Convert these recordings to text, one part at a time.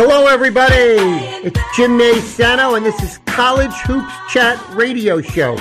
Hello, everybody. It's Jim Maysano, and this is College Hoops Chat Radio Show.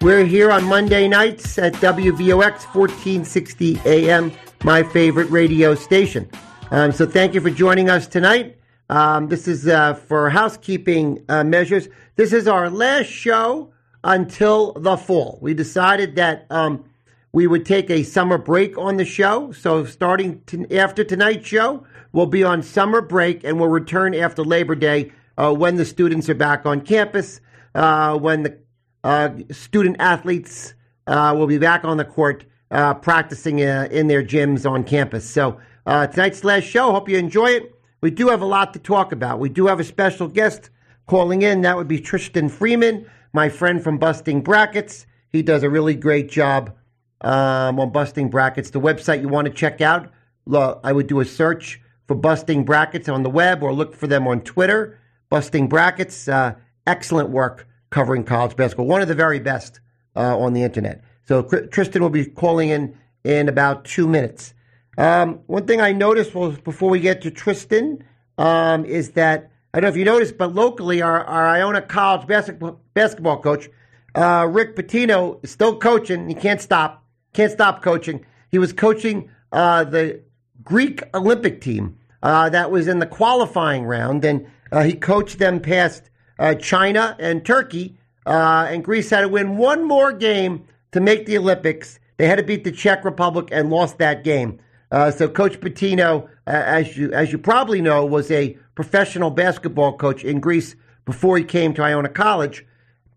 We're here on Monday nights at WVOX 1460 AM, my favorite radio station. Um, so thank you for joining us tonight. Um, this is uh, for housekeeping uh, measures. This is our last show until the fall. We decided that um, we would take a summer break on the show. So starting after tonight's show, we'll be on summer break and we'll return after Labor Day uh, when the students are back on campus, uh, when the uh, student athletes uh, will be back on the court uh, practicing in their gyms on campus. So tonight's last show. Hope you enjoy it. We do have a lot to talk about. We do have a special guest calling in. That would be Tristan Freeman, my friend from Busting Brackets. He does a really great job um, on Busting Brackets. The website you want to check out, I would do a search for Busting Brackets on the web or look for them on Twitter. Busting Brackets, uh, excellent work covering college basketball. One of the very best uh, on the internet. So Tristan will be calling in in about two minutes. Um, one thing I noticed was before we get to Tristan um, is that I don't know if you noticed, but locally our, our Iona College basketball, basketball coach uh, Rick Pitino is still coaching. He can't stop. Can't stop coaching. He was coaching uh, the Greek Olympic team uh, that was in the qualifying round, and uh, he coached them past uh, China and Turkey. Uh, and Greece had to win one more game to make the Olympics. They had to beat the Czech Republic and lost that game. Uh, so Coach Pitino, uh, as you as you probably know, was a professional basketball coach in Greece before he came to Iona College.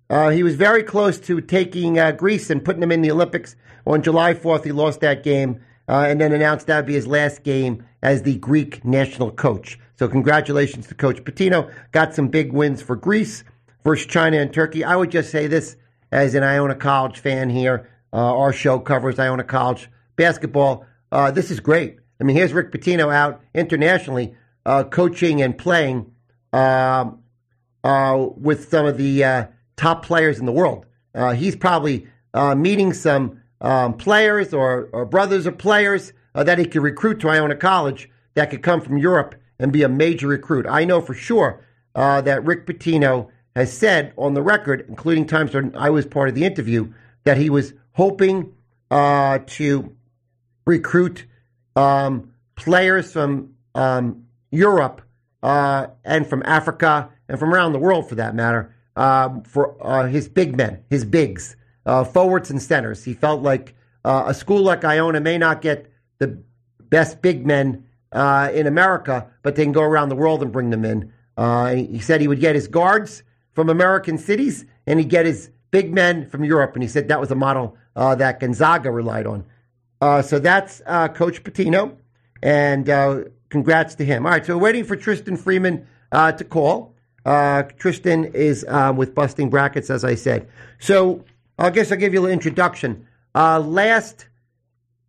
Uh, he was very close to taking uh, Greece and putting them in the Olympics. On July 4th, he lost that game and then announced that would be his last game as the Greek national coach. So congratulations to Coach Pitino. Got some big wins for Greece versus China and Turkey. I would just say this as an Iona College fan here. Uh, our show covers Iona College basketball. Uh, this is great. I mean, here's Rick Pitino out internationally uh, coaching and playing um, uh, with some of the uh, top players in the world. Uh, he's probably meeting some um, players or, or brothers of players that he could recruit to Iona College that could come from Europe and be a major recruit. I know for sure uh, that Rick Pitino has said on the record, including times when I was part of the interview, that he was hoping uh, to recruit um, players from um, Europe uh, and from Africa and from around the world, for that matter, um, for uh, his big men, his bigs, uh, forwards and centers. He felt like uh, a school like Iona may not get the best big men uh, in America, but they can go around the world and bring them in. Uh, he said he would get his guards from American cities and he'd get his big men from Europe. And he said that was a model uh, that Gonzaga relied on. Uh, so that's Coach Pitino, And congrats to him. All right, so we're waiting for Tristan Freeman to call. Tristan is with Busting Brackets, as I said. So I guess I'll give you an introduction. last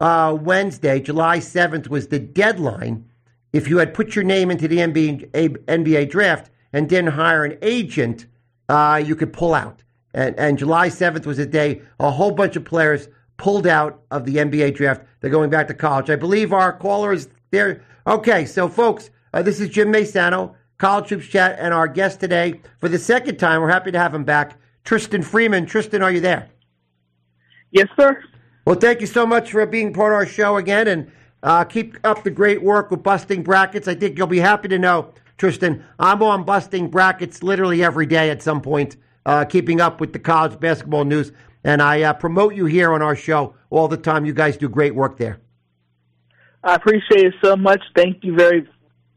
uh, Wednesday, July 7th, was the deadline. If you had put your name into the NBA, NBA draft and didn't hire an agent, uh, you could pull out. And, and July 7th was a day a whole bunch of players pulled out of the NBA draft. They're going back to college. I believe our caller is there. Okay, so folks, uh, this is Jim Maysano, College Hoops Chat, and our guest today for the second time. We're happy to have him back, Tristan Freeman. Tristan, are you there? Yes, sir. Well, thank you so much for being part of our show again, and uh, keep up the great work with busting brackets. I think you'll be happy to know, Tristan, I'm on busting brackets literally every day at some point, uh, keeping up with the college basketball news, and I uh, promote you here on our show all the time. You guys do great work there. I appreciate it so much. Thank you very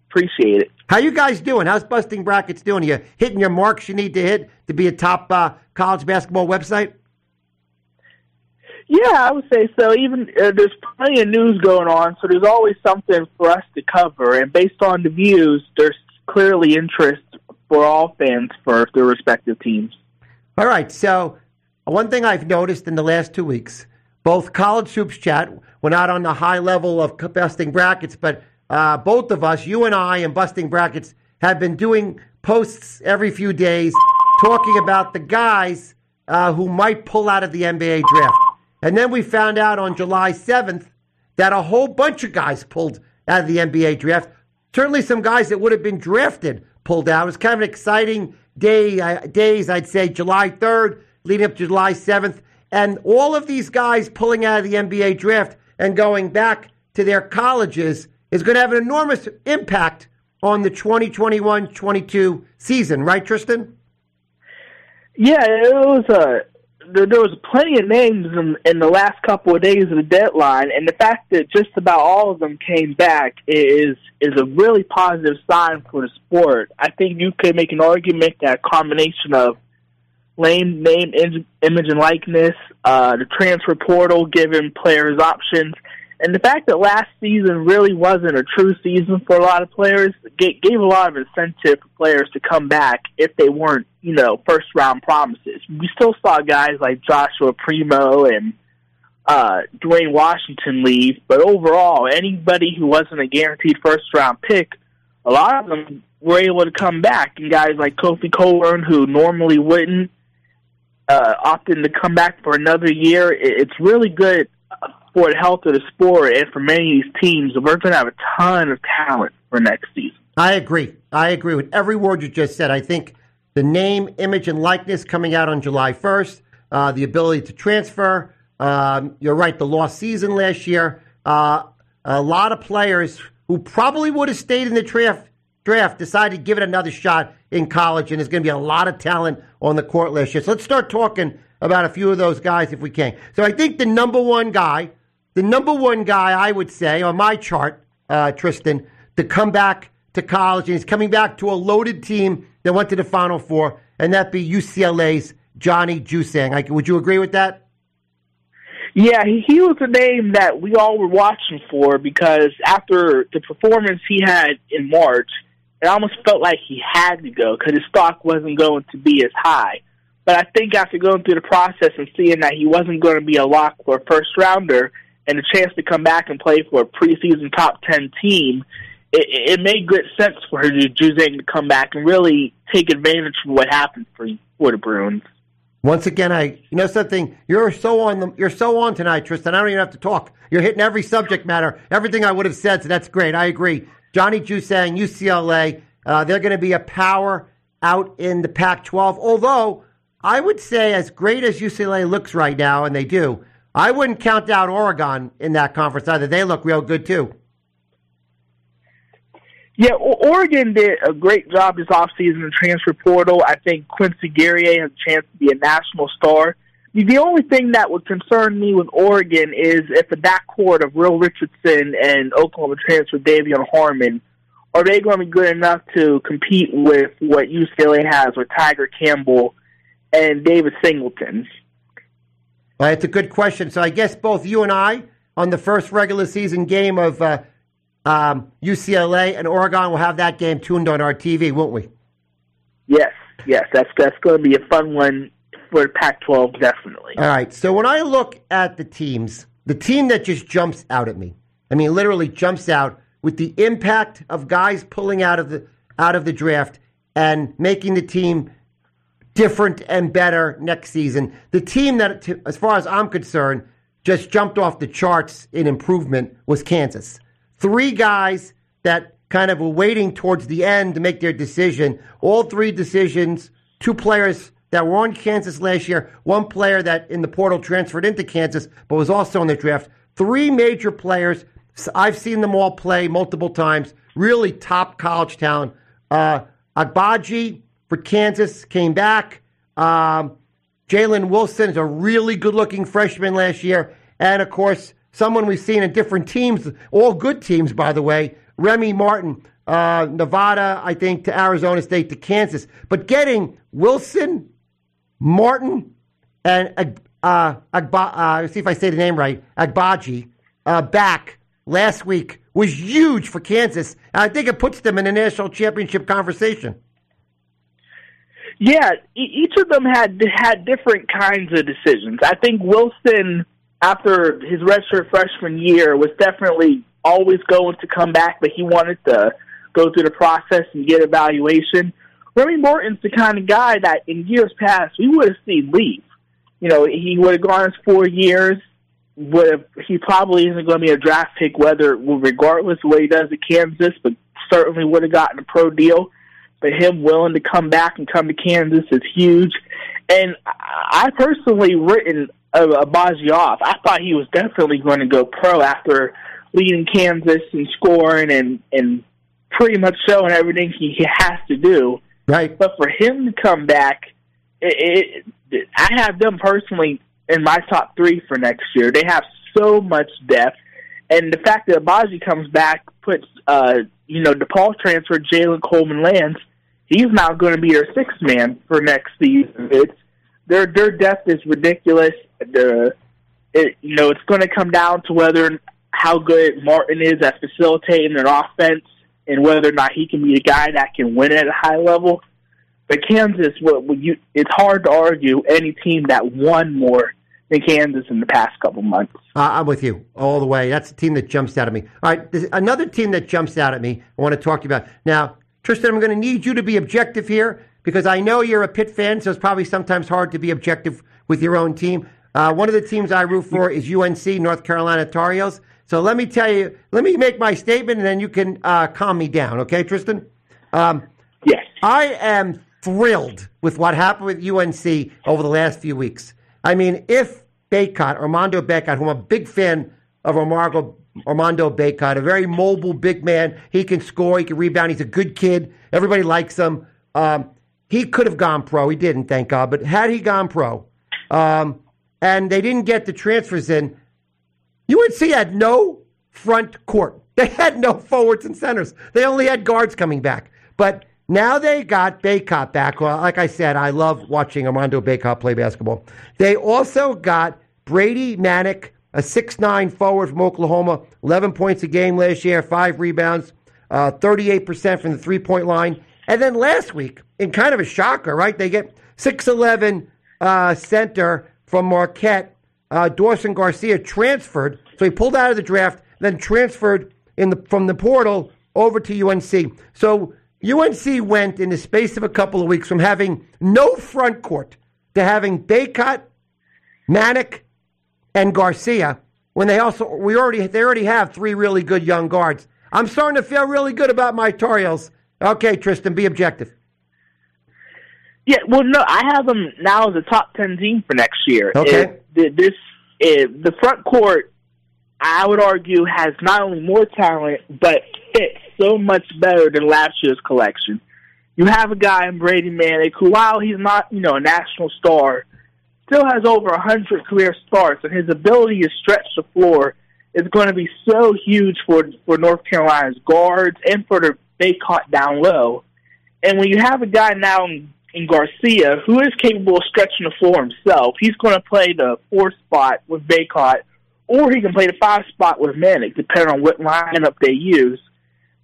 appreciate it. How you guys doing? How's busting brackets doing? Are you hitting your marks you need to hit to be a top uh, college basketball website? Yeah, I would say so. Even uh, there's plenty of news going on, so there's always something for us to cover. And based on the views, there's clearly interest for all fans for their respective teams. All right. So one thing I've noticed in the last two weeks, both College Hoops Chat, we're not on the high level of busting brackets, but uh, both of us, you and I, and busting brackets, have been doing posts every few days talking about the guys uh, who might pull out of the NBA draft. And then we found out on July 7th that a whole bunch of guys pulled out of the NBA draft. certainly some guys that would have been drafted pulled out. It was kind of an exciting day, uh, days, I'd say July 3rd, leading up to July 7th. And all of these guys pulling out of the NBA draft and going back to their colleges is going to have an enormous impact on the 2021 22 season, right, Tristan? Yeah, it was a there, there was plenty of names in, in the last couple of days of the deadline, and the fact that just about all of them came back is is a really positive sign for the sport. I think you could make an argument that combination of name, name, image, and likeness, uh, the transfer portal giving players options, and the fact that last season really wasn't a true season for a lot of players gave, a lot of incentive for players to come back if they weren't, you know, first round promises. We still saw guys like Joshua Primo and uh, Duane Washington leave, but overall, anybody who wasn't a guaranteed first round pick, a lot of them were able to come back. And guys like Kofi Cockburn, who normally wouldn't, uh, opting to come back for another year. It's really good for the health of the sport and for many of these teams, we're going to have a ton of talent for next season. I agree. I agree with every word you just said. I think the name, image, and likeness coming out on July 1st, uh, the ability to transfer. Um, you're right, the lost season last year. Uh, a lot of players who probably would have stayed in the draft, draft decided to give it another shot in college, and there's going to be a lot of talent on the court last year. So let's start talking about a few of those guys if we can. So I think the number one guy the number one guy, I would say, on my chart, uh, Tristan, to come back to college, and he's coming back to a loaded team that went to the Final Four, and that be UCLA's Johnny Juzang. would you agree with that? Yeah, he, he was a name that we all were watching for because after the performance he had in March, it almost felt like he had to go because his stock wasn't going to be as high. But I think after going through the process and seeing that he wasn't going to be a lock for a first rounder, and a chance to come back and play for a preseason top 10 team, it, it made good sense for her to to come back and really take advantage of what happened for, for the Bruins. Once again, I you know something. You're so on the you're so on tonight, Tristan. I don't even have to talk. You're hitting every subject matter, everything I would have said. So that's great. I agree. Johnny Juzang, UCLA. Uh, they're going to be a power out in the Pac-12. Although I would say, as great as UCLA looks right now, and they do, I wouldn't count out Oregon in that conference either. They look real good too. Yeah, Oregon did a great job this offseason in the transfer portal. I think Quincy Guerrier has a chance to be a national star. The only thing that would concern me with Oregon is if the backcourt of Will Richardson and Oklahoma transfer De'Vion Harmon are they going to be good enough to compete with what UCLA has with Tiger Campbell and David Singleton? Uh, it's a good question. So I guess both you and I on the first regular season game of uh, um, UCLA and Oregon will have that game tuned on our TV, won't we? Yes, yes. That's that's going to be a fun one for Pac-12, definitely. All right. So when I look at the teams, the team that just jumps out at me, I mean, literally jumps out with the impact of guys pulling out of the out of the draft and making the team different and better next season. The team that, as far as I'm concerned, just jumped off the charts in improvement was Kansas. Three guys that kind of were waiting towards the end to make their decision. All three decisions, two players that were on Kansas last year, one player that in the portal transferred into Kansas but was also in the draft. Three major players. I've seen them all play multiple times. Really top college talent. Uh, Agbaji, for Kansas came back. Um, Jalen Wilson is a really good looking freshman last year. And of course, someone we've seen in different teams, all good teams, by the way, Remy Martin, uh, Nevada, I think, to Arizona State to Kansas. But getting Wilson, Martin, and uh, Agba, uh, see if I say the name right, Agbaji, uh, back last week was huge for Kansas. And I think it puts them in the national championship conversation. Yeah, each of them had had different kinds of decisions. I think Wilson, after his redshirt freshman year, was definitely always going to come back, but he wanted to go through the process and get evaluation. Remy Martin's the kind of guy that in years past we would have seen leave. You know, he would have gone his four years. Would have he probably isn't going to be a draft pick, whether regardless of what he does at Kansas, but certainly would have gotten a pro deal. But him willing to come back and come to Kansas is huge. And I personally written Agbaji off. I thought he was definitely going to go pro after leading Kansas and scoring and and pretty much showing everything he, has to do. Right. But for him to come back, it, it, I have them personally in my top three for next year. They have so much depth, and the fact that Agbaji comes back puts, uh, you know, DePaul transfer Jalen Coleman Lands. He's now going to be their sixth man for next season. It's their their depth is ridiculous. The it, you know it's going to come down to whether how good Martin is at facilitating an offense and whether or not he can be a guy that can win at a high level. But Kansas, what you, it's hard to argue any team that won more than Kansas in the past couple months. Uh, I'm with you all the way. That's the team that jumps out at me. All right, another team that jumps out at me. I want to talk to you about now, Tristan. I'm going to need you to be objective here because I know you're a Pitt fan, so it's probably sometimes hard to be objective with your own team. Uh, one of the teams I root for is UNC, North Carolina Tar Heels. So let me tell you, let me make my statement, and then you can uh, calm me down, okay, Tristan? Um, yes. I am thrilled with what happened with UNC over the last few weeks. I mean, if Bacot, Armando Bacot, who I'm a big fan of Armando, Armando Bacot, a very mobile big man, he can score, he can rebound, he's a good kid, everybody likes him. Um, he could have gone pro. He didn't, thank God. But had he gone pro, um, and they didn't get the transfers in, UNC had no front court. They had no forwards and centers. They only had guards coming back. But now they got Bacot back. Well, like I said, I love watching Armando Bacot play basketball. They also got Brady Manek, a six-nine forward from Oklahoma, 11 points a game last year, five rebounds, uh, 38% from the three point line. And then last week, in kind of a shocker, right? They get 6'11 uh, center from Marquette, uh, Dawson Garcia transferred. So he pulled out of the draft, then transferred in the from the portal over to UNC. So UNC went in the space of a couple of weeks from having no front court to having Bacot, Manek, and Garcia. When they also we already they already have three really good young guards. I'm starting to feel really good about my Tar Heels. Okay, Tristan, be objective. Yeah, well, no, I have them now as a top ten team for next year. Okay, it, this it, the front court, I would argue, has not only more talent but fits so much better than last year's collection. You have a guy in Brady Manek who, while he's not you know a national star, still has over a hundred career starts, and his ability to stretch the floor is going to be so huge for for North Carolina's guards and for the Bacot down low. And when you have a guy now in in Garcia, who is capable of stretching the floor himself. He's going to play the four spot with Bacot, or he can play the five spot with Manek, depending on what lineup they use.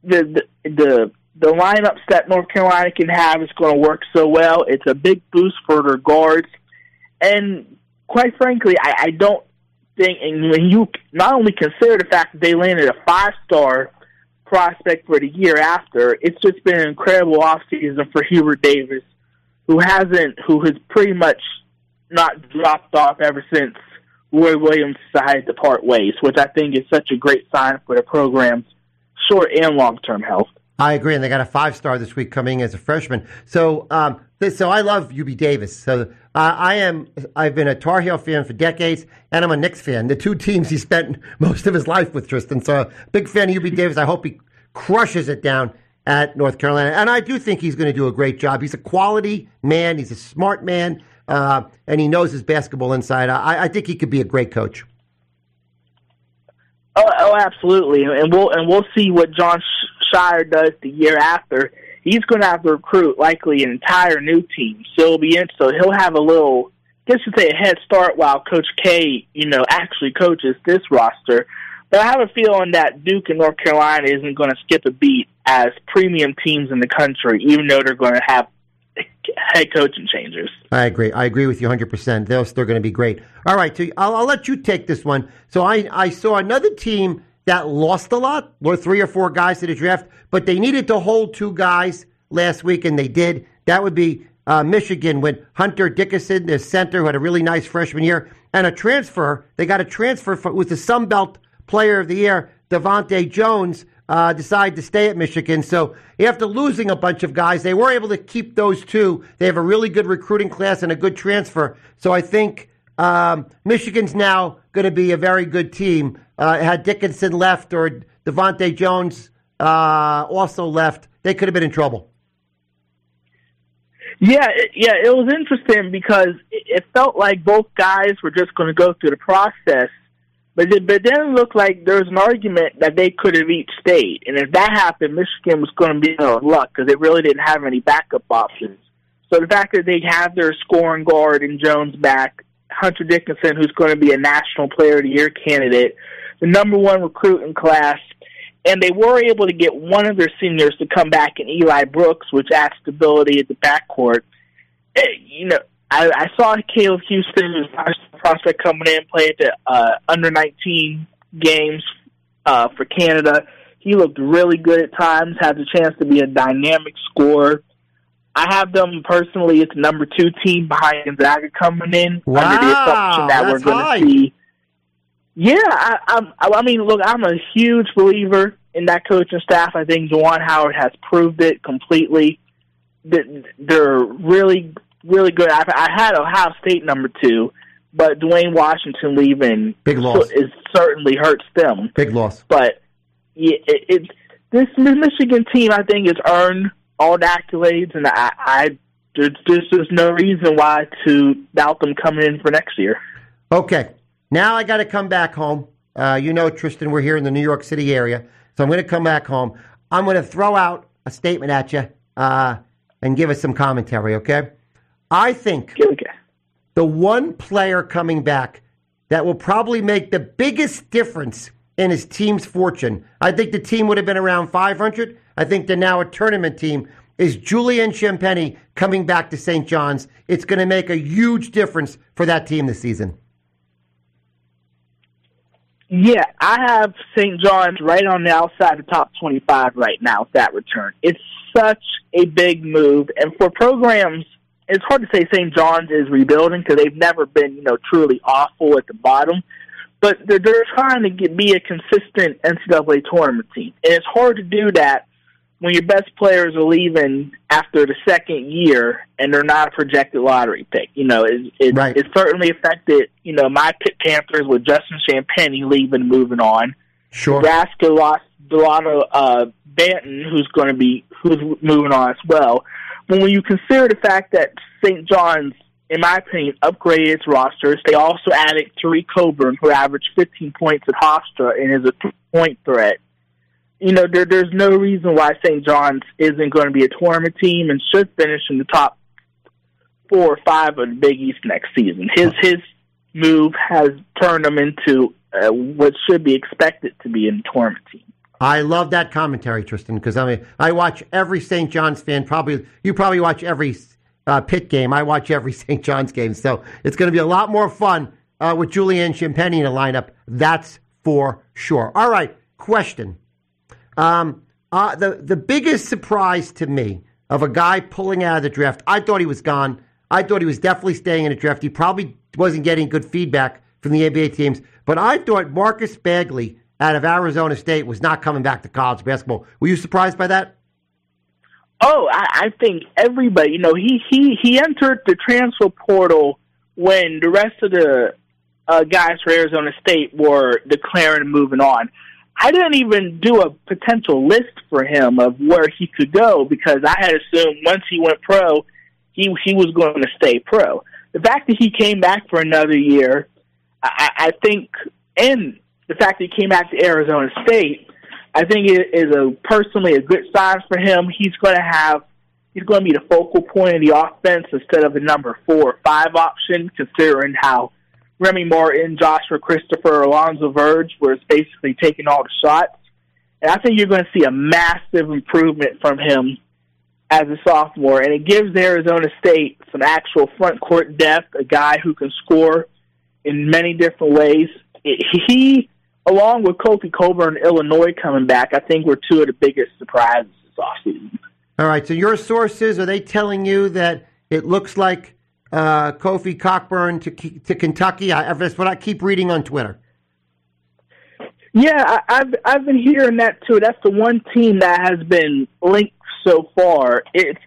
The the the, the lineups that North Carolina can have is going to work so well. It's a big boost for their guards, and quite frankly, I, I don't think. And when you not only consider the fact that they landed a five star prospect for the year after, it's just been an incredible offseason for Hubert Davis who hasn't, who has pretty much not dropped off ever since Roy Williams decided to part ways, which I think is such a great sign for the program's short and long term health. I agree, and they got a five star this week coming as a freshman. So, um, so I love UB Davis. So uh, I am. I've been a Tar Heel fan for decades, and I'm a Knicks fan. The two teams he spent most of his life with, Tristan. So big fan of UB Davis. I hope he crushes it down at North Carolina. And I do think he's going to do a great job. He's a quality man, he's a smart man, uh, and he knows his basketball inside. I, I, think he could be a great coach. Oh, oh, absolutely, and we'll and we'll see what Jon Scheyer does the year after. He's going to have to recruit likely an entire new team, so it'll be in, so he'll have a little, guess you say, a head start while Coach K, you know, actually coaches this roster. But I have a feeling that Duke and North Carolina isn't going to skip a beat as premium teams in the country, even though they're going to have head coaching changes. I agree. I agree with you 100%. They're still going to be great. All right, so I'll, I'll let you take this one. So I, I saw another team that lost a lot, or three or four guys to the draft, but they needed to hold two guys last week, and they did. That would be uh, Michigan with Hunter Dickinson, the center, who had a really nice freshman year, and a transfer. They got a transfer for, with the Sun Belt Player of the Year, DeVante Jones, uh, to stay at Michigan. So after losing a bunch of guys, they were able to keep those two. They have a really good recruiting class and a good transfer. So I think um, Michigan's now going to be a very good team. Uh, had Dickinson left or DeVante Jones uh, also left, they could have been in trouble. Yeah, yeah, it was interesting because it, felt like both guys were just going to go through the process, but it, but then it looked like there was an argument that they could have each stayed, and if that happened, Michigan was going to be in luck because they really didn't have any backup options. So the fact that they have their scoring guard and Jones back, Hunter Dickinson, who's going to be a National Player of the Year candidate, the number one recruit in class, and they were able to get one of their seniors to come back in Eli Brooks, which adds stability at the backcourt. Eh, you know, I, I saw Caleb Houstan, who's a prospect coming in, play at the uh, under 19 games uh, for Canada. He looked really good at times, had the chance to be a dynamic scorer. I have them personally as the number two team behind Gonzaga coming in wow, under the assumption that we're going to see yeah, I, I'm. I mean, look, I'm a huge believer in that coaching staff. I think Juwan Howard has proved it completely. That they're really, really good. I, I had Ohio State number two, but Duane Washington leaving big loss is certainly hurts them. Big loss. But yeah, it, it this Michigan team, I think, has earned all the accolades, and I, I there's, there's no reason why to doubt them coming in for next year. Okay, now I got to come back home. Uh, you know, Tristan, we're here in the New York City area, so I'm going to come back home. I'm going to throw out a statement at you uh, and give us some commentary. Okay? I think okay. the one player coming back that will probably make the biggest difference in his team's fortune. I think the team would have been around 500. I think they're now a tournament team. Is Julian Champagnie coming back to St. John's? It's going to make a huge difference for that team this season. Yeah, I have St. John's right on the outside of the top 25 right now with that return. It's such a big move. And for programs, it's hard to say St. John's is rebuilding because they've never been, you know, truly awful at the bottom. But they're, they're trying to get, be a consistent NCAA tournament team. And it's hard to do that when your best players are leaving after the second year and they're not a projected lottery pick. You know, it it, right. it certainly affected you know my Pitt Panthers with Justin Champagnie leaving, and moving on. Sure. Nebraska lost Dalano uh, Banton, who's going to be who's moving on as well. But when you consider the fact that St. John's, in my opinion, upgraded its rosters, they also added Tareq Coburn, who averaged 15 points at Hofstra and is a point threat you know, there, there's no reason why St. John's isn't going to be a tournament team and should finish in the top four or five of the Big East next season. His his move has turned them into uh, what should be expected to be a tournament team. I love that commentary, Tristan, because I mean, I watch every St. John's fan. Probably you probably watch every uh, game. I watch every St. John's game, so it's going to be a lot more fun uh, with Julian Champagnie in the lineup. That's for sure. All right, question. Um, uh, the the biggest surprise to me of a guy pulling out of the draft, I thought he was gone. I thought he was definitely staying in the draft. He probably wasn't getting good feedback from the NBA teams, but I thought Marcus Bagley out of Arizona State was not coming back to college basketball. Were you surprised by that? Oh, I, I think everybody. You know, he he he entered the transfer portal when the rest of the uh, guys for Arizona State were declaring and moving on. I didn't even do a potential list for him of where he could go because I had assumed once he went pro, he he was going to stay pro. The fact that he came back for another year, I, I think, and the fact that he came back to Arizona State, I think it is a personally a good sign for him. He's going to have he's going to be the focal point of the offense instead of the number four or five option, considering how Remy Martin, Joshua Christopher, Alonzo Verge was basically taking all the shots. And I think you're going to see a massive improvement from him as a sophomore. And it gives Arizona State some actual front court depth, a guy who can score in many different ways. he, along with Kofi Cockburn, Illinois coming back, I think were two of the biggest surprises this offseason. All right. So your sources, are they telling you that it looks like uh, Kofi Cockburn to to Kentucky. I, that's what I keep reading on Twitter. Yeah, I, I've I've been hearing that too. That's the one team that has been linked so far. It's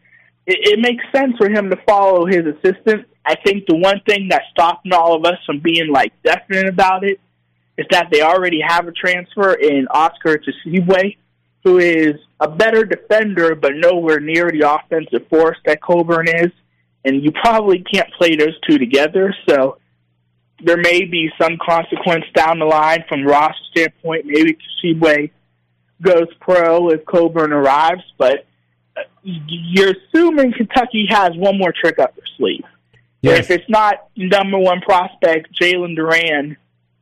it, it makes sense for him to follow his assistant. I think the one thing that's stopping all of us from being like definite about it is that they already have a transfer in Oscar Tshiebwe, who is a better defender, but nowhere near the offensive force that Cockburn is. And you probably can't play those two together. So there may be some consequence down the line from Ross' standpoint. Maybe Tshiebwe goes pro if Cockburn arrives, but uh, you're assuming Kentucky has one more trick up their sleeve. Yes. If it's not number one prospect Jalen Duren,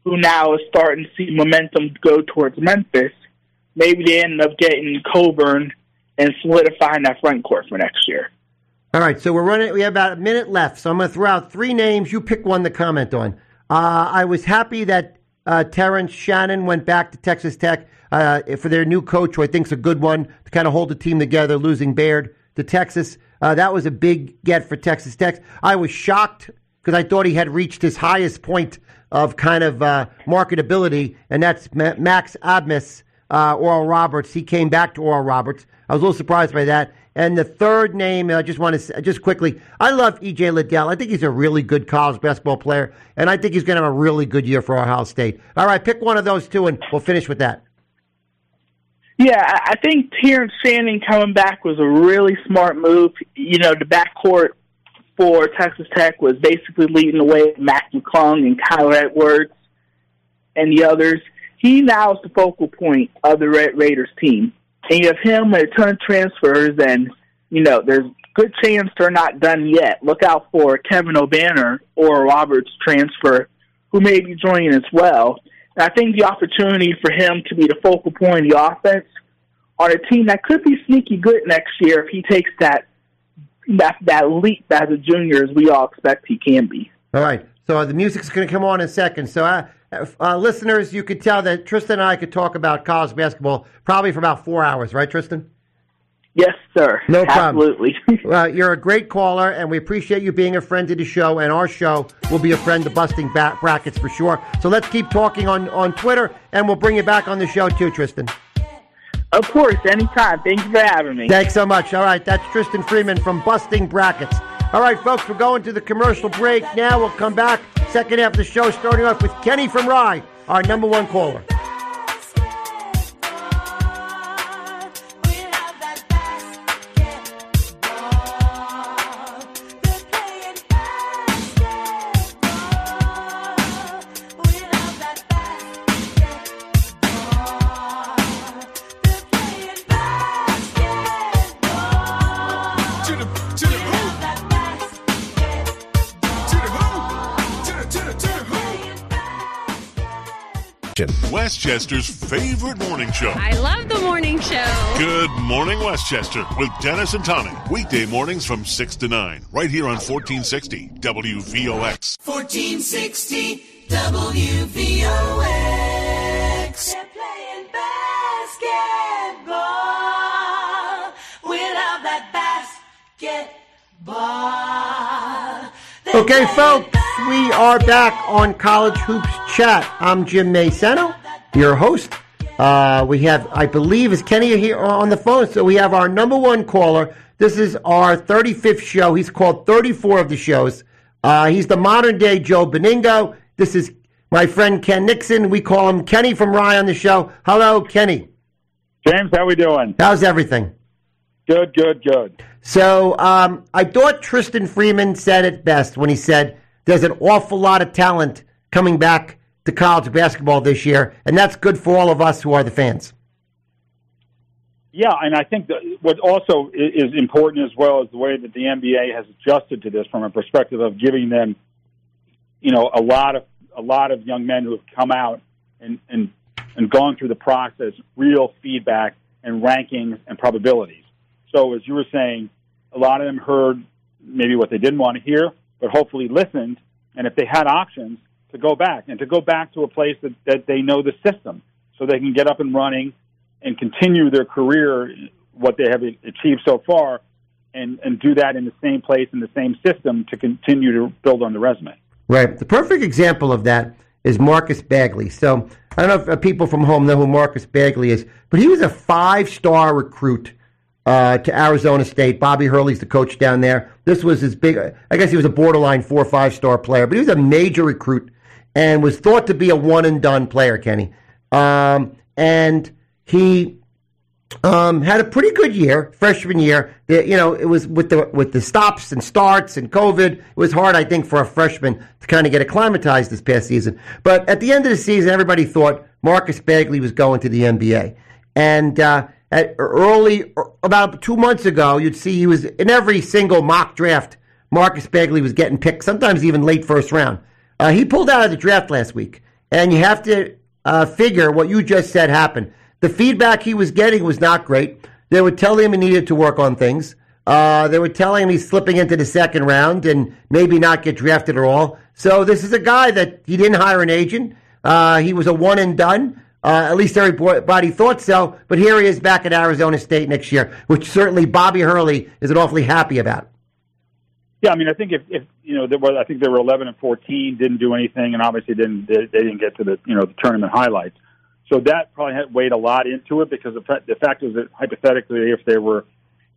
who now is starting to see momentum go towards Memphis, maybe they end up getting Cockburn and solidifying that front court for next year. All right, so we're running. We have about a minute left, so I'm going to throw out three names. You pick one to comment on. Uh, I was happy that uh, Terrence Shannon went back to Texas Tech uh, for their new coach, who I think is a good one to kind of hold the team together, losing Beard to Texas. Uh, that was a big get for Texas Tech. I was shocked because I thought he had reached his highest point of kind of uh, marketability, and that's Max Abmas, uh, Oral Roberts. He came back to Oral Roberts. I was a little surprised by that. And the third name, I just want to just quickly, I love EJ Liddell. I think he's a really good college basketball player, and I think he's going to have a really good year for Ohio State. All right, pick one of those two, and we'll finish with that. Yeah, I think Terrence Shannon coming back was a really smart move. You know, the backcourt for Texas Tech was basically leading the way Mac McClung and Kyle Edwards and the others. He now is the focal point of the Red Raiders team and you have him and a ton of transfers, and you know there's good chance they're not done yet. Look out for Kevin Obanor Oral Roberts transfer, who may be joining as well. And I think the opportunity for him to be the focal point of the offense on a team that could be sneaky good next year if he takes that that that leap as a junior, as we all expect he can be. All right. So the music's going to come on in a second. So uh, uh, listeners, you could tell that Tristan and I could talk about college basketball probably for about four hours, right, Tristan? Yes, sir. No problem. Absolutely. uh, you're a great caller, and we appreciate you being a friend to the show. And our show will be a friend to Busting Brackets for sure. So let's keep talking on, on Twitter, and we'll bring you back on the show too, Tristan. Of course, anytime. Thank you for having me. Thanks so much. All right, that's Tristan Freeman from Busting Brackets. All right, folks, we're going to the commercial break now. We'll come back. Second half of the show, starting off with Kenny from Rye, our number one caller. Westchester's favorite morning show. I love the morning show. Good Morning Westchester with Dennis and Tommy. Weekday mornings from 6 to 9, right here on 1460 WVOX. 1460 WVOX. They're playing basketball. We love that basketball. Okay, folks, we are back on College Hoops Chat. I'm Jim Maysano your host. Uh, we have, I believe, is Kenny here on the phone? So we have our number one caller. This is our 35th show. He's called 34 of the shows. Uh, he's the modern day Joe Benigno. This is my friend Ken Nixon. We call him Kenny from Rye on the show. Hello, Kenny. James, how are we doing? How's everything? Good, good, good. So um, I thought Tristan Freeman said it best when he said there's an awful lot of talent coming back to college basketball this year, and that's good for all of us who are the fans. Yeah, and I think that what also is important as well is the way that the NBA has adjusted to this from a perspective of giving them, you know, a lot of a lot of young men who have come out and and and gone through the process, real feedback and rankings and probabilities. So as you were saying, a lot of them heard maybe what they didn't want to hear, but hopefully listened. And if they had options, to go back and to go back to a place that, that they know the system so they can get up and running and continue their career, what they have achieved so far, and, and do that in the same place, in the same system to continue to build on the resume. Right. The perfect example of that is Marcus Bagley. So I don't know if uh, people from home know who Marcus Bagley is, but he was a five-star recruit uh, to Arizona State. Bobby Hurley's the coach down there. This was his big. I guess he was a borderline four or five-star player, but he was a major recruit and was thought to be a one-and-done player, Kenny. Um, and he um, had a pretty good year, freshman year. You know, it was with the with the stops and starts and COVID. It was hard, I think, for a freshman to kind of get acclimatized this past season. But at the end of the season, everybody thought Marcus Bagley was going to the NBA. And uh, at early, about two months ago, you'd see he was in every single mock draft. Marcus Bagley was getting picked, sometimes even late first round. Uh, he pulled out of the draft last week, and you have to uh, figure what you just said happened. The feedback he was getting was not great. They would tell him he needed to work on things. Uh, they were telling him he's slipping into the second round and maybe not get drafted at all. So this is a guy that he didn't hire an agent. Uh, he was a one and done. Uh, at least everybody thought so. But here he is back at Arizona State next year, which certainly Bobby Hurley is awfully happy about. Yeah, I mean, I think if, if you know, there was, I think they were 11 and 14, didn't do anything, and obviously didn't they, they didn't get to the you know the tournament highlights. So that probably had weighed a lot into it because the the fact is that hypothetically, if they were,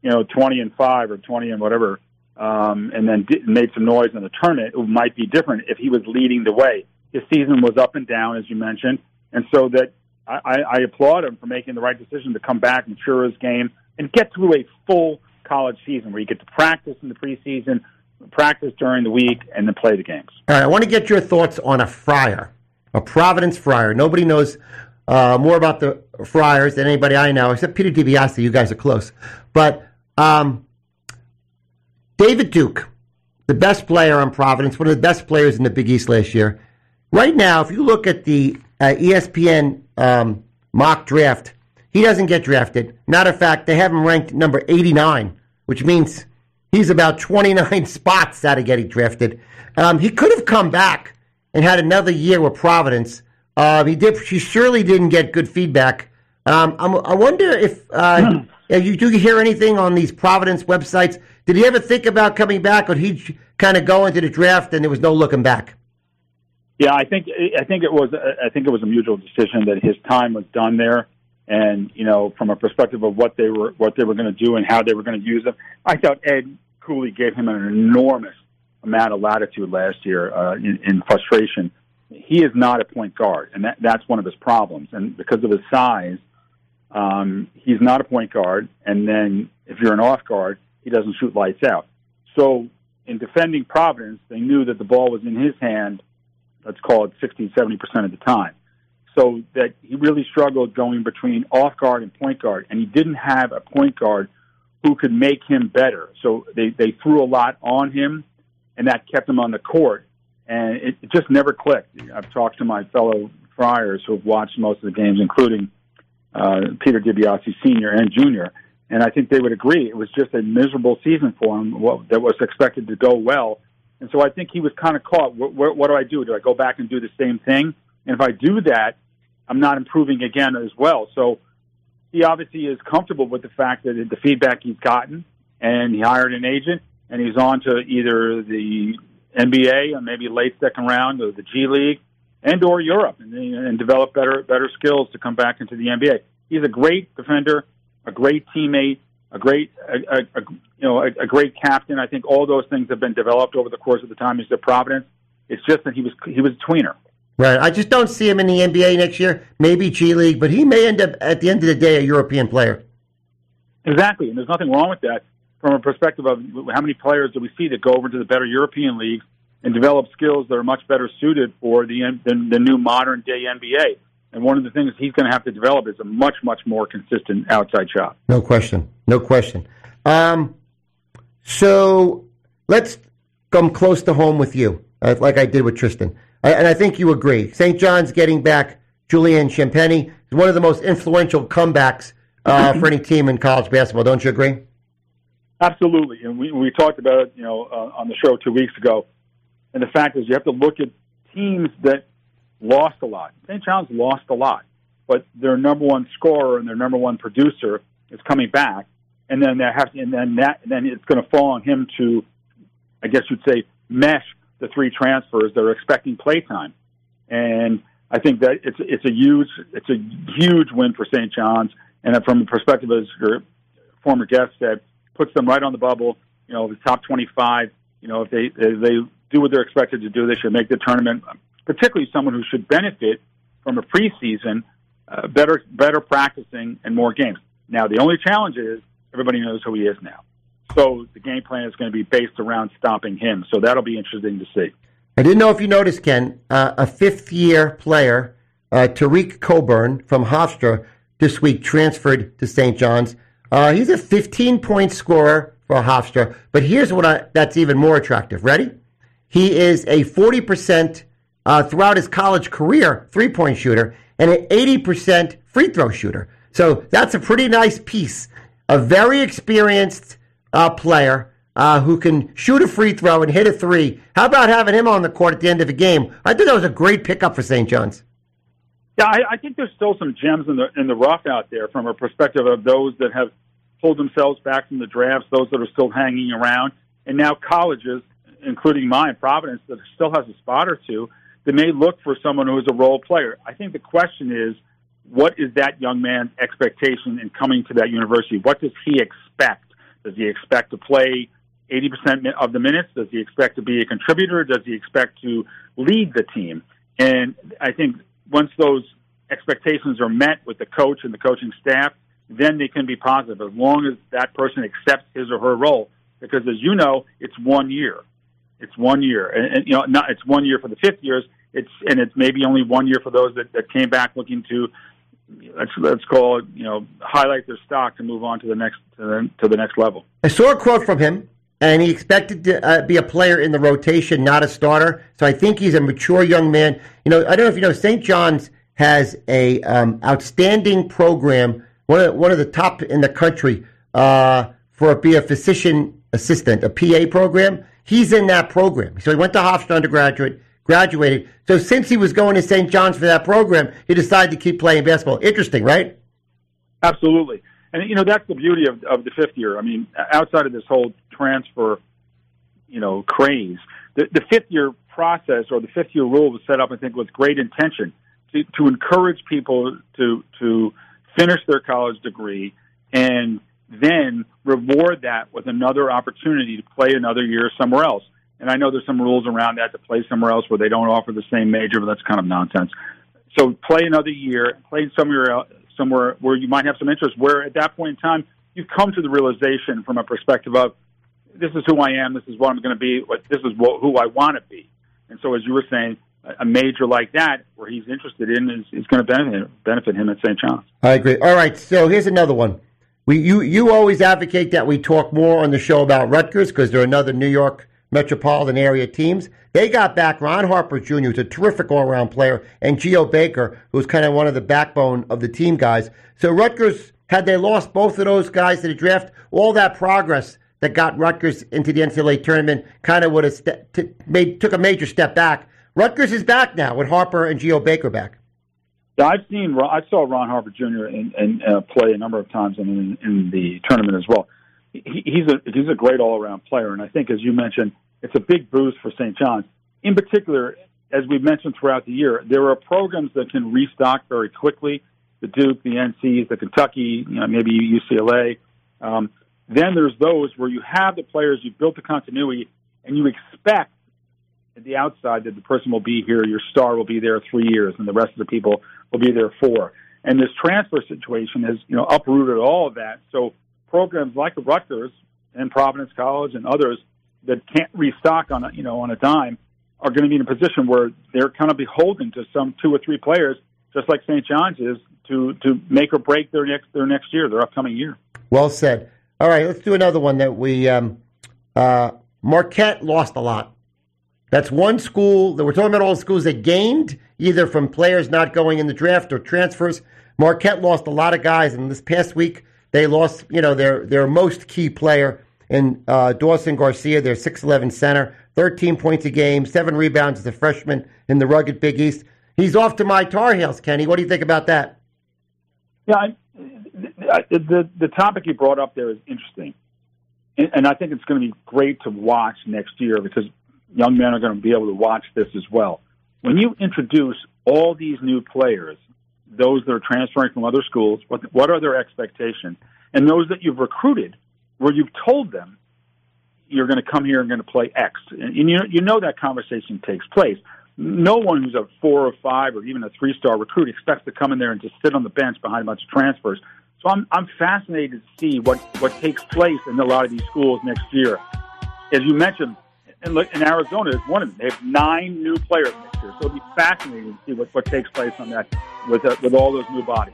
you know, 20 and 5 or 20 and whatever, um, and then did, made some noise in the tournament, it might be different if he was leading the way. His season was up and down, as you mentioned, and so that I, I applaud him for making the right decision to come back, mature his game, and get through a full college season where you get to practice in the preseason, practice during the week, and then play the games. All right, I want to get your thoughts on a Friar, a Providence Friar. Nobody knows uh, more about the Friars than anybody I know, except Peter DiBiase. You guys are close. But um, David Duke, the best player on Providence, one of the best players in the Big East last year. Right now, if you look at the uh, ESPN um, mock draft, he doesn't get drafted. Matter of fact, they have him ranked number 89, which means he's about 29 spots out of getting drafted. Um, he could have come back and had another year with Providence uh, he did. She surely didn't get good feedback. Um, i wonder if uh, you do hear anything on these Providence websites. Did he ever think about coming back, or did he kind of go into the draft and there was no looking back? Yeah, I think I think it was I think it was a mutual decision that his time was done there, and you know from a perspective of what they were what they were going to do and how they were going to use him, I thought Ed Cooley gave him an enormous amount of latitude last year uh, in, in frustration he is not a point guard, and that, that's one of his problems. And because of his size, um, he's not a point guard. And then if you're an off guard, he doesn't shoot lights out. So in defending Providence, they knew that the ball was in his hand, let's call it 60, 70% of the time. So that he really struggled going between off guard and point guard, and he didn't have a point guard who could make him better. So they, they threw a lot on him, and that kept him on the court and it, it just never clicked. I've talked to my fellow Friars who have watched most of the games, including uh, Peter DiBiase Senior and Junior, and I think they would agree it was just a miserable season for him that was expected to go well. And so I think he was kind of caught. What, what, what do I do? Do I go back and do the same thing? And if I do that, I'm not improving again as well. So he obviously is comfortable with the fact that the feedback he's gotten, and he hired an agent, and he's on to either the NBA and maybe late second round of the G League and or Europe and, and develop better better skills to come back into the NBA. He's a great defender, a great teammate, a great a, a you know a, a great captain. I think all those things have been developed over the course of the time he's at Providence. It's just that he was he was a tweener. Right. I just don't see him in the NBA next year. Maybe G League, but he may end up at the end of the day a European player. Exactly, and there's nothing wrong with that from a perspective of how many players do we see that go over to the better European leagues and develop skills that are much better suited for the the, the new modern day NBA. And one of the things he's going to have to develop is a much much more consistent outside shot. No question, no question. Um, so let's come close to home with you, uh, like I did with Tristan, and I think you agree. St. John's getting back Julian Champagnie is one of the most influential comebacks uh, for any team in college basketball. Don't you agree? Absolutely, and we we talked about it, you know, uh, on the show two weeks ago. And the fact is, you have to look at teams that lost a lot. St. John's lost a lot, but their number one scorer and their number one producer is coming back, and then they have, and then that, then it's going to fall on him to, I guess you'd say, mesh the three transfers that are expecting playtime. And I think that it's it's a huge it's a huge win for St. John's, and from the perspective as your former guest said, puts them right on the bubble. You know, the top 25. You know, if they if they do what they're expected to do, they should make the tournament. Particularly someone who should benefit from a preseason, uh, better better practicing and more games. Now, the only challenge is everybody knows who he is now. So the game plan is going to be based around stopping him. So that'll be interesting to see. I didn't know if you noticed, Ken, uh, a fifth year player, uh, Tareq Coburn from Hofstra, this week transferred to St. John's. Uh, he's a 15 point scorer for Hofstra, but here's what I, that's even more attractive. Ready? He is a 40% uh, throughout his college career three point shooter and an 80% free throw shooter. So that's a pretty nice piece. A very experienced uh, player uh, who can shoot a free throw and hit a three. How about having him on the court at the end of the game? I think that was a great pickup for St. John's. Yeah, I, I think there's still some gems in the in the rough out there from a perspective of those that have pulled themselves back from the drafts, those that are still hanging around, and now colleges, including mine, Providence, that still has a spot or two, that may look for someone who is a role player. I think the question is, what is that young man's expectation in coming to that university? What does he expect? Does he expect to play 80% of the minutes? Does he expect to be a contributor? Does he expect to lead the team? And I think once those expectations are met with the coach and the coaching staff, then they can be positive as long as that person accepts his or her role. Because as you know, it's one year. It's one year, and, and you know, not it's one year for the fifth years. It's and it's maybe only one year for those that, that came back looking to let's let's call it you know highlight their stock to move on to the next to the, to the next level. I saw a quote from him and he expected to uh, be a player in the rotation, not a starter. So I think he's a mature young man. You know, I don't know if you know, St. John's has a um, outstanding program, one of one of the top in the country uh, for be a physician assistant, a PA program. He's in that program. So he went to Hofstra undergraduate, graduated. So since he was going to St. John's for that program, he decided to keep playing basketball. Interesting, right? Absolutely. And you know that's the beauty of, of the fifth year. I mean, outside of this whole transfer, you know, craze, the, the fifth year process or the fifth year rule was set up, I think, with great intention to, to encourage people to to finish their college degree and then reward that with another opportunity to play another year somewhere else. And I know there's some rules around that to play somewhere else where they don't offer the same major, but that's kind of nonsense. So play another year, play somewhere else, somewhere where you might have some interest, where at that point in time, you've come to the realization from a perspective of, this is who I am, this is what I'm going to be, this is who I want to be. And so, as you were saying, a major like that, where he's interested in, is, is going to benefit, benefit him at St. John's. I agree. All right, so here's another one. We, you, you always advocate that we talk more on the show about Rutgers because they're another New York metropolitan area teams. They got back Ron Harper Jr., who's a terrific all around player, and Geo Baker, who's kind of one of the backbone of the team guys. So Rutgers, had they lost both of those guys to the draft, all that progress that got Rutgers into the NCAA tournament kind of would have st- t- made, took a major step back. Rutgers is back now with Harper and Geo Baker back. Yeah, I've seen. I saw Ron Harper Jr. in uh, play a number of times in, in the tournament as well. He, he's a he's a great all around player, and I think, as you mentioned, it's a big boost for St. John's. In particular, as we've mentioned throughout the year, there are programs that can restock very quickly. The Duke, the NCs, the Kentucky, you know, maybe UCLA. Um, then there's those where you have the players, you've built the continuity, and you expect at the outside that the person will be here, your star will be there three years, and the rest of the people will be there four. And this transfer situation has, you know, uprooted all of that. So programs like the Rutgers and Providence College and others that can't restock on a, you know on a dime are going to be in a position where they're kind of beholden to some two or three players, just like St. John's is, to to make or break their next their next year, their upcoming year. Well said. All right, let's do another one that we um, uh, Marquette lost a lot. That's one school that we're talking about all the schools that gained either from players not going in the draft or transfers. Marquette lost a lot of guys, and this past week they lost, you know, their their most key player in uh, Dawson Garcia, their 6'11 center, 13 points a game, seven rebounds as a freshman in the rugged Big East. He's off to my Tar Heels, Kenny. What do you think about that? Yeah, I, the the topic you brought up there is interesting, and, and I think it's going to be great to watch next year because young men are going to be able to watch this as well. when you introduce all these new players, those that are transferring from other schools, what, what are their expectations? And those that you've recruited, where you've told them you're going to come here and going to play X. And you, you know that conversation takes place. No one who's a four or five or even a three star recruit expects to come in there and just sit on the bench behind a bunch of transfers. So I'm, I'm fascinated to see what, what takes place in a lot of these schools next year. As you mentioned, in, in Arizona is one of them. They have nine new players next year. So it'll be fascinating to see what, what takes place on that with, uh, with all those new bodies.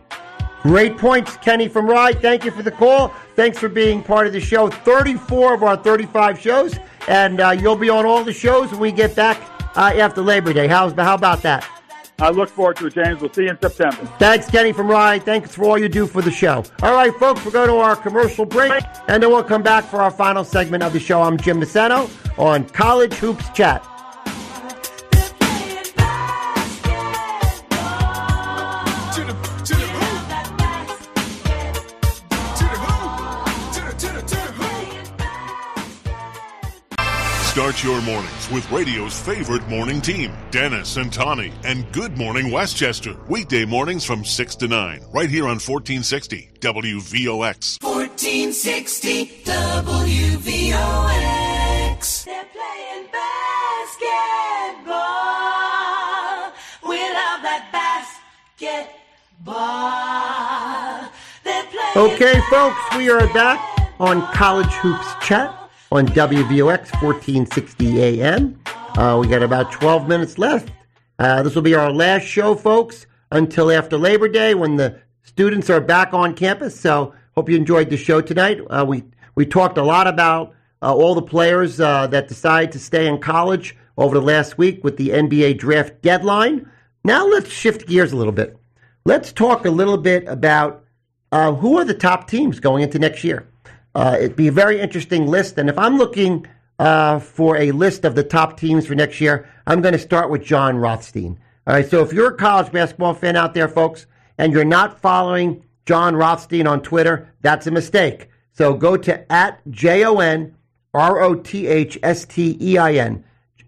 Great points, Kenny from Rye. Thank you for the call. Thanks for being part of the show. 34 of our 35 shows, and uh, you'll be on all the shows when we get back uh, after Labor Day. How's, how about that? I look forward to it, James. We'll see you in September. Thanks, Kenny from Rye. Thanks for all you do for the show. All right, folks, we're going to our commercial break, and then we'll come back for our final segment of the show. I'm Jim Maysano on College Hoops Chat. Start your mornings with radio's favorite morning team, Dennis and Tommy, and Good Morning Westchester. Weekday mornings from 6 to 9, right here on 1460 WVOX. 1460 WVOX. Okay, folks, we are back on College Hoops Chat on WVOX 1460 AM. Uh, we got about 12 minutes left. Uh, this will be our last show, folks, until after Labor Day when the students are back on campus. So, hope you enjoyed the show tonight. Uh, we we talked a lot about uh, all the players uh, that decided to stay in college over the last week with the NBA draft deadline. Now, let's shift gears a little bit. Let's talk a little bit about uh, who are the top teams going into next year. Uh, it'd be a very interesting list. And if I'm looking uh, for a list of the top teams for next year, I'm going to start with John Rothstein. All right. So if you're a college basketball fan out there, folks, and you're not following John Rothstein on Twitter, that's a mistake. So go to at J O N R O T H S T E I N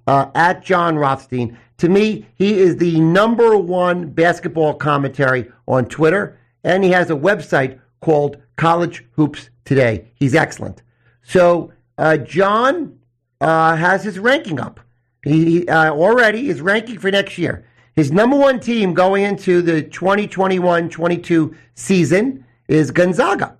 uh, at John Rothstein. To me, he is the number one basketball commentary on Twitter, and he has a website called College Hoops Today. He's excellent. So uh, John uh, has his ranking up. He uh, already is ranking for next year. His number one team going into the 2021-22 season is Gonzaga.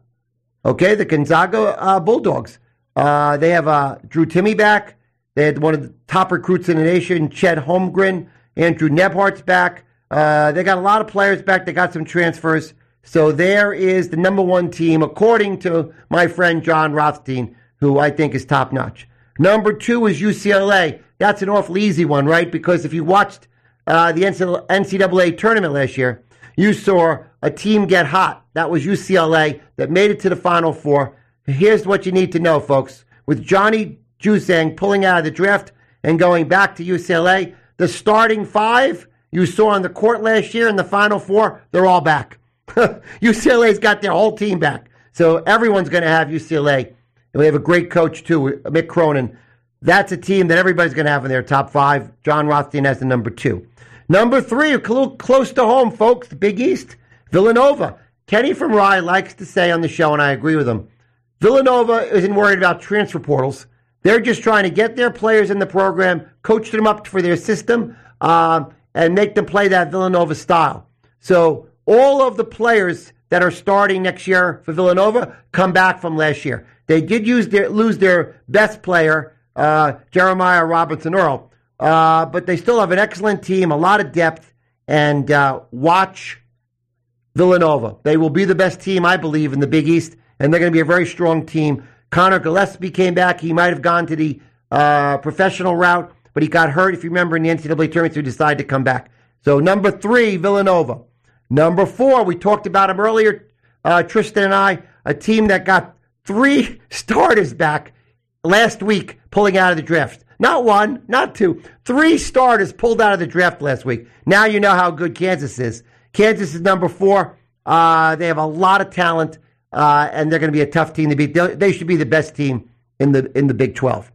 Okay, the Gonzaga uh, Bulldogs. Uh, they have Drew Timme back. They had one of the top recruits in the nation, Chet Holmgren. Andrew Nembhard's back. Uh, they got a lot of players back. They got some transfers. So there is the number one team, according to my friend John Rothstein, who I think is top notch. Number two is UCLA. That's an awfully easy one, right? Because if you watched uh, the NCAA tournament last year, you saw a team get hot. That was UCLA that made it to the Final Four. Here's what you need to know, folks. With Johnny Juzang pulling out of the draft and going back to UCLA, the starting five you saw on the court last year in the Final Four, they're all back. UCLA's got their whole team back. So everyone's going to have UCLA. And we have a great coach, too, Mick Cronin. That's a team that everybody's going to have in their top five. John Rothstein has the number two. Number three, a little close to home, folks, the Big East, Villanova. Kenny from Rye likes to say on the show, and I agree with him, Villanova isn't worried about transfer portals. They're just trying to get their players in the program, coach them up for their system, um, and make them play that Villanova style. So all of the players that are starting next year for Villanova come back from last year. They did their, lose their best player, uh, Jeremiah Robinson Earl, uh, but they still have an excellent team, a lot of depth, and uh, watch Villanova. They will be the best team, I believe, in the Big East, and they're going to be a very strong team. Connor Gillespie came back. He might have gone to the uh, professional route, but he got hurt, if you remember, in the NCAA tournament, so he decided to come back. So, number three, Villanova. Number four, we talked about him earlier, uh, Tristan and I, a team that got three starters back last week pulling out of the draft. Not one, not two, three starters pulled out of the draft last week. Now you know how good Kansas is. Kansas is number four. Uh, they have a lot of talent, uh, and they're going to be a tough team to beat. They, should be the best team in the in the Big 12.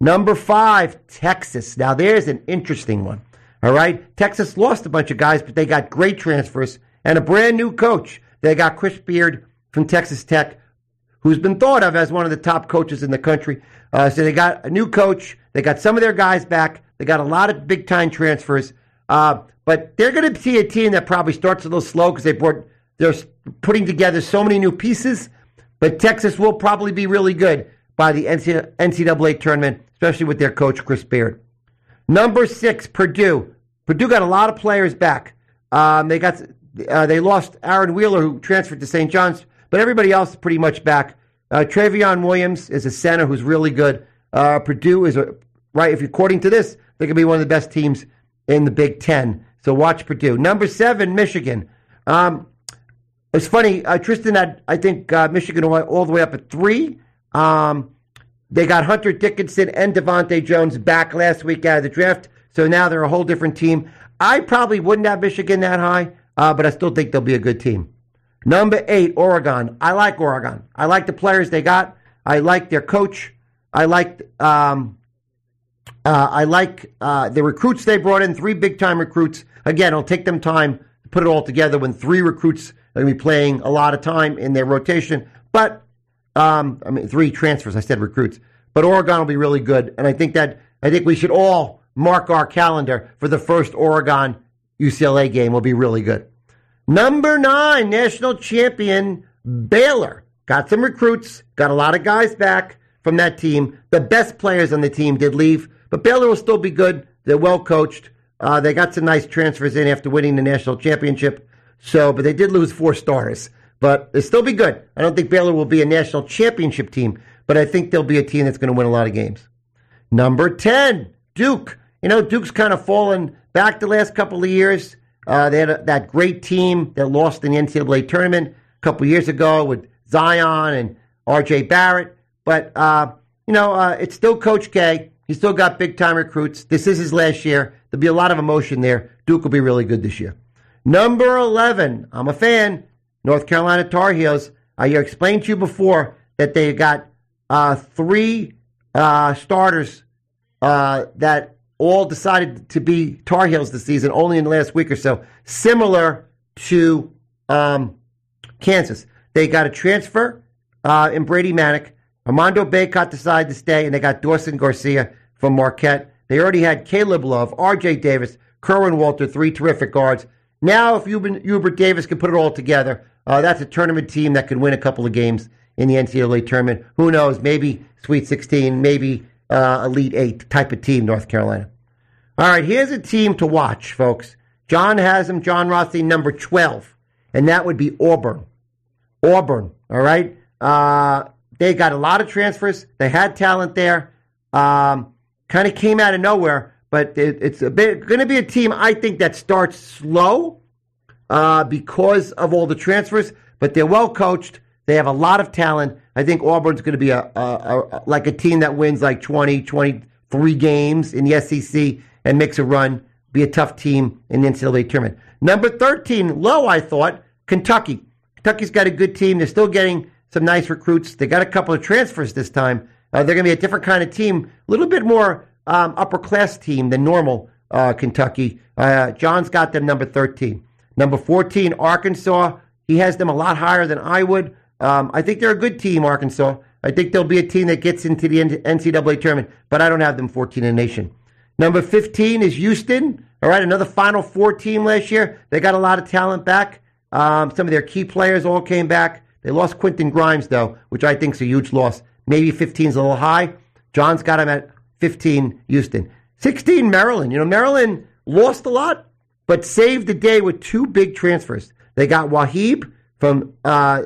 Number five, Texas. Now there's an interesting one. All right. Texas lost a bunch of guys, but they got great transfers and a brand new coach. They got Chris Beard from Texas Tech, who's been thought of as one of the top coaches in the country. Uh, so they got a new coach. They got some of their guys back. They got a lot of big time transfers. Uh, but they're going to see a team that probably starts a little slow because they brought they're putting together so many new pieces. But Texas will probably be really good by the NCAA tournament, especially with their coach Chris Beard. Number six, Purdue. Purdue got a lot of players back. Um, they got uh, they lost Aaron Wheeler, who transferred to St. John's, but everybody else is pretty much back. Uh, Trevion Williams is a center who's really good. Uh, Purdue is a right. If according to this, they could be one of the best teams in the Big Ten. So watch Purdue. Number seven, Michigan. Um, it's funny. Uh, Tristan had, I think, uh, Michigan all the way up at three. Um, they got Hunter Dickinson and DeVante' Jones back last week out of the draft, so now they're a whole different team. I probably wouldn't have Michigan that high, uh, but I still think they'll be a good team. Number eight, Oregon. I like Oregon. I like the players they got. I like their coach. I like um, uh, I like uh, the recruits they brought in. Three big time recruits. Again, it'll take them time to put it all together when three recruits are going to be playing a lot of time in their rotation. But um, I mean, three transfers. I said recruits, but Oregon will be really good, and I think that I think we should all mark our calendar for the first Oregon UCLA game. Will be really good. Number nine, national champion Baylor got some recruits, got a lot of guys back from that team. The best players on the team did leave, but Baylor will still be good. They're well coached. Uh, they got some nice transfers in after winning the national championship. So, but they did lose four stars but they'll still be good. I don't think Baylor will be a national championship team, but I think they'll be a team that's going to win a lot of games. Number 10, Duke. You know, Duke's kind of fallen back the last couple of years. Uh, they had a, that great team that lost in the NCAA tournament a couple years ago with Zion and RJ Barrett. But, uh, you know, uh, it's still Coach K. He's still got big time recruits. This is his last year. There'll be a lot of emotion there. Duke will be really good this year. Number 11, I'm a fan. North Carolina Tar Heels. I explained to you before that they got uh, three uh, starters uh, that all decided to be Tar Heels this season, only in the last week or so, similar to um, Kansas. They got a transfer uh, in Brady Manek. Armando Bacot decided to stay, and they got Dawson Garcia from Marquette. They already had Caleb Love, R.J. Davis, Kerwin Walton, three terrific guards. Now, if Hubert Davis can put it all together, uh, that's a tournament team that could win a couple of games in the NCAA tournament. Who knows? Maybe Sweet 16, maybe uh, Elite Eight type of team, North Carolina. All right, here's a team to watch, folks. John has them, John Rossi, number 12, and that would be Auburn. Auburn, all right? Uh, they got a lot of transfers. They had talent there. Um, kind of came out of nowhere, but it, it's going to be a team I think that starts slow uh, because of all the transfers, but they're well coached. They have a lot of talent. I think Auburn's going to be a, a, a, like a team that wins like 20, 23 games in the SEC and makes a run. Be a tough team in the NCAA tournament. Number 13, low, I thought, Kentucky. Kentucky's got a good team. They're still getting some nice recruits. They got a couple of transfers this time. Uh, they're going to be a different kind of team, a little bit more um, upper class team than normal uh, Kentucky. Uh, John's got them number 13. Number 14, Arkansas. He has them a lot higher than I would. Um, I think they're a good team, Arkansas. I think they'll be a team that gets into the NCAA tournament, but I don't have them 14 in the nation. Number 15 is Houston. All right, another Final Four team last year. They got a lot of talent back. Um, some of their key players all came back. They lost Quentin Grimes, though, which I think is a huge loss. Maybe 15 is a little high. John's got him at 15, Houston. 16, Maryland. You know, Maryland lost a lot, but saved the day with two big transfers. They got Wahab from uh,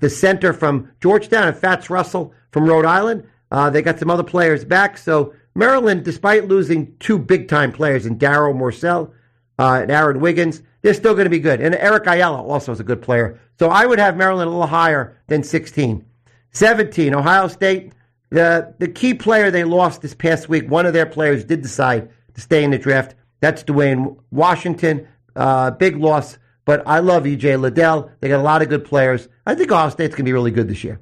the center from Georgetown and Fats Russell from Rhode Island. Uh, they got some other players back. So Maryland, despite losing two big time players in Darryl Morsell uh, and Aaron Wiggins, they're still going to be good. And Eric Ayala also is a good player. So I would have Maryland a little higher than 16. 17, Ohio State. The, the key player they lost this past week, one of their players did decide to stay in the draft. That's Duane Washington. Uh, big loss, but I love EJ Liddell. They got a lot of good players. I think Ohio State's going to be really good this year.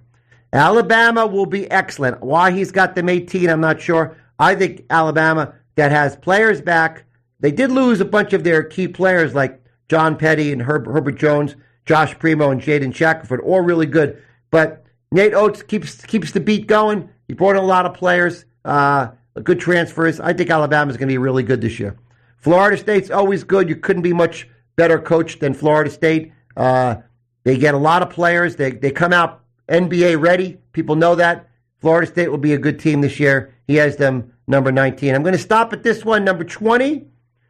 Alabama will be excellent. Why he's got them 18, I'm not sure. I think Alabama that has players back, they did lose a bunch of their key players like John Petty and Herb, Herbert Jones, Josh Primo, and Jaden Shackelford, all really good. But Nate Oates keeps keeps the beat going. He brought in a lot of players, uh, good transfers. I think Alabama's going to be really good this year. Florida State's always good. You couldn't be much better coached than Florida State. Uh, they get a lot of players. They they come out NBA ready. People know that. Florida State will be a good team this year. He has them number 19. I'm going to stop at this one, number 20.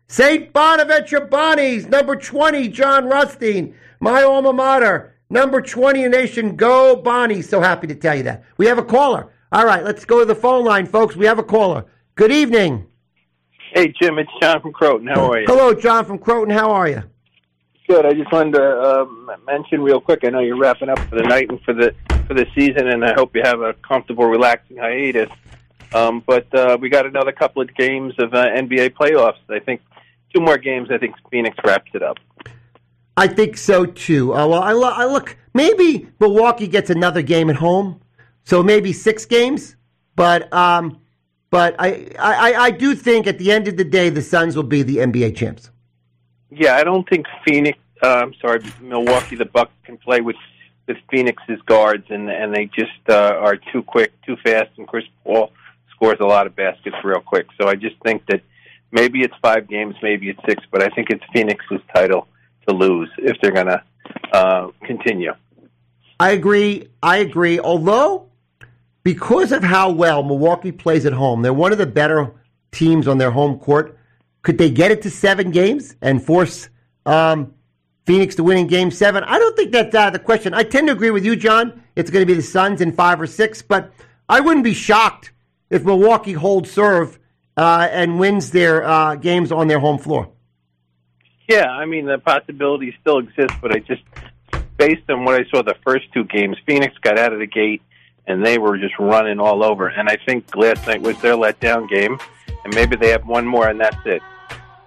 St. Bonaventure Bonnies, number 20, John Rothstein, my alma mater, number 20 in nation. Go Bonnie. So happy to tell you that. We have a caller. All right, let's go to the phone line, folks. We have a caller. Good evening. Hey, Jim, it's John from Croton. How are you? Hello, John from Croton. How are you? Good. I just wanted to uh, mention real quick. I know you're wrapping up for the night and for the for the season, and I hope you have a comfortable, relaxing hiatus. Um, but uh, we got another couple of games of uh, NBA playoffs. I think two more games. I think Phoenix wraps it up. I think so too. Uh, well, I, lo- I look maybe Milwaukee gets another game at home, so maybe six games. But um, but I, I I do think at the end of the day the Suns will be the NBA champs. Yeah, I don't think Phoenix. Uh, I'm sorry, Milwaukee. The Bucks can play with with Phoenix's guards, and and they just uh, are too quick, too fast, and Chris Paul scores a lot of baskets real quick. So I just think that maybe it's five games, maybe it's six, but I think it's Phoenix's title to lose if they're going to uh, continue. I agree. I agree. Although, because of how well Milwaukee plays at home, they're one of the better teams on their home court. Could they get it to seven games and force um, Phoenix to win in game seven? I don't think that's out of the question. I tend to agree with you, John. It's going to be the Suns in five or six, but I wouldn't be shocked if Milwaukee holds serve uh, and wins their uh, games on their home floor. Yeah, I mean the possibility still exists, but I just based on what I saw the first two games, Phoenix got out of the gate and they were just running all over. And I think last night was their letdown game, and maybe they have one more, and that's it.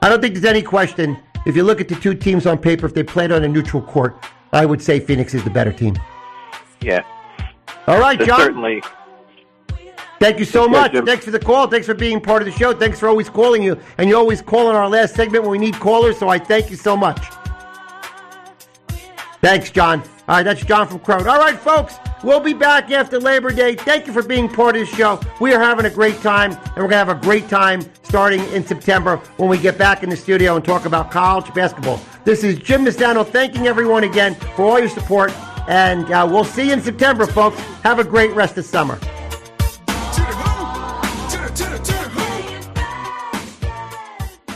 I don't think there's any question. If you look at the two teams on paper, if they played on a neutral court, I would say Phoenix is the better team. Yeah. All right, So John. certainly. Thank you so much. Jim. Thanks for the call. Thanks for being part of the show. Thanks for always calling you. And you always call in our last segment when we need callers, so I thank you so much. Thanks, John. All right, that's John from Crone. All right, folks, we'll be back after Labor Day. Thank you for being part of the show. We are having a great time, and we're going to have a great time starting in September when we get back in the studio and talk about college basketball. This is Jim Maysano thanking everyone again for all your support, and uh, we'll see you in September, folks. Have a great rest of summer.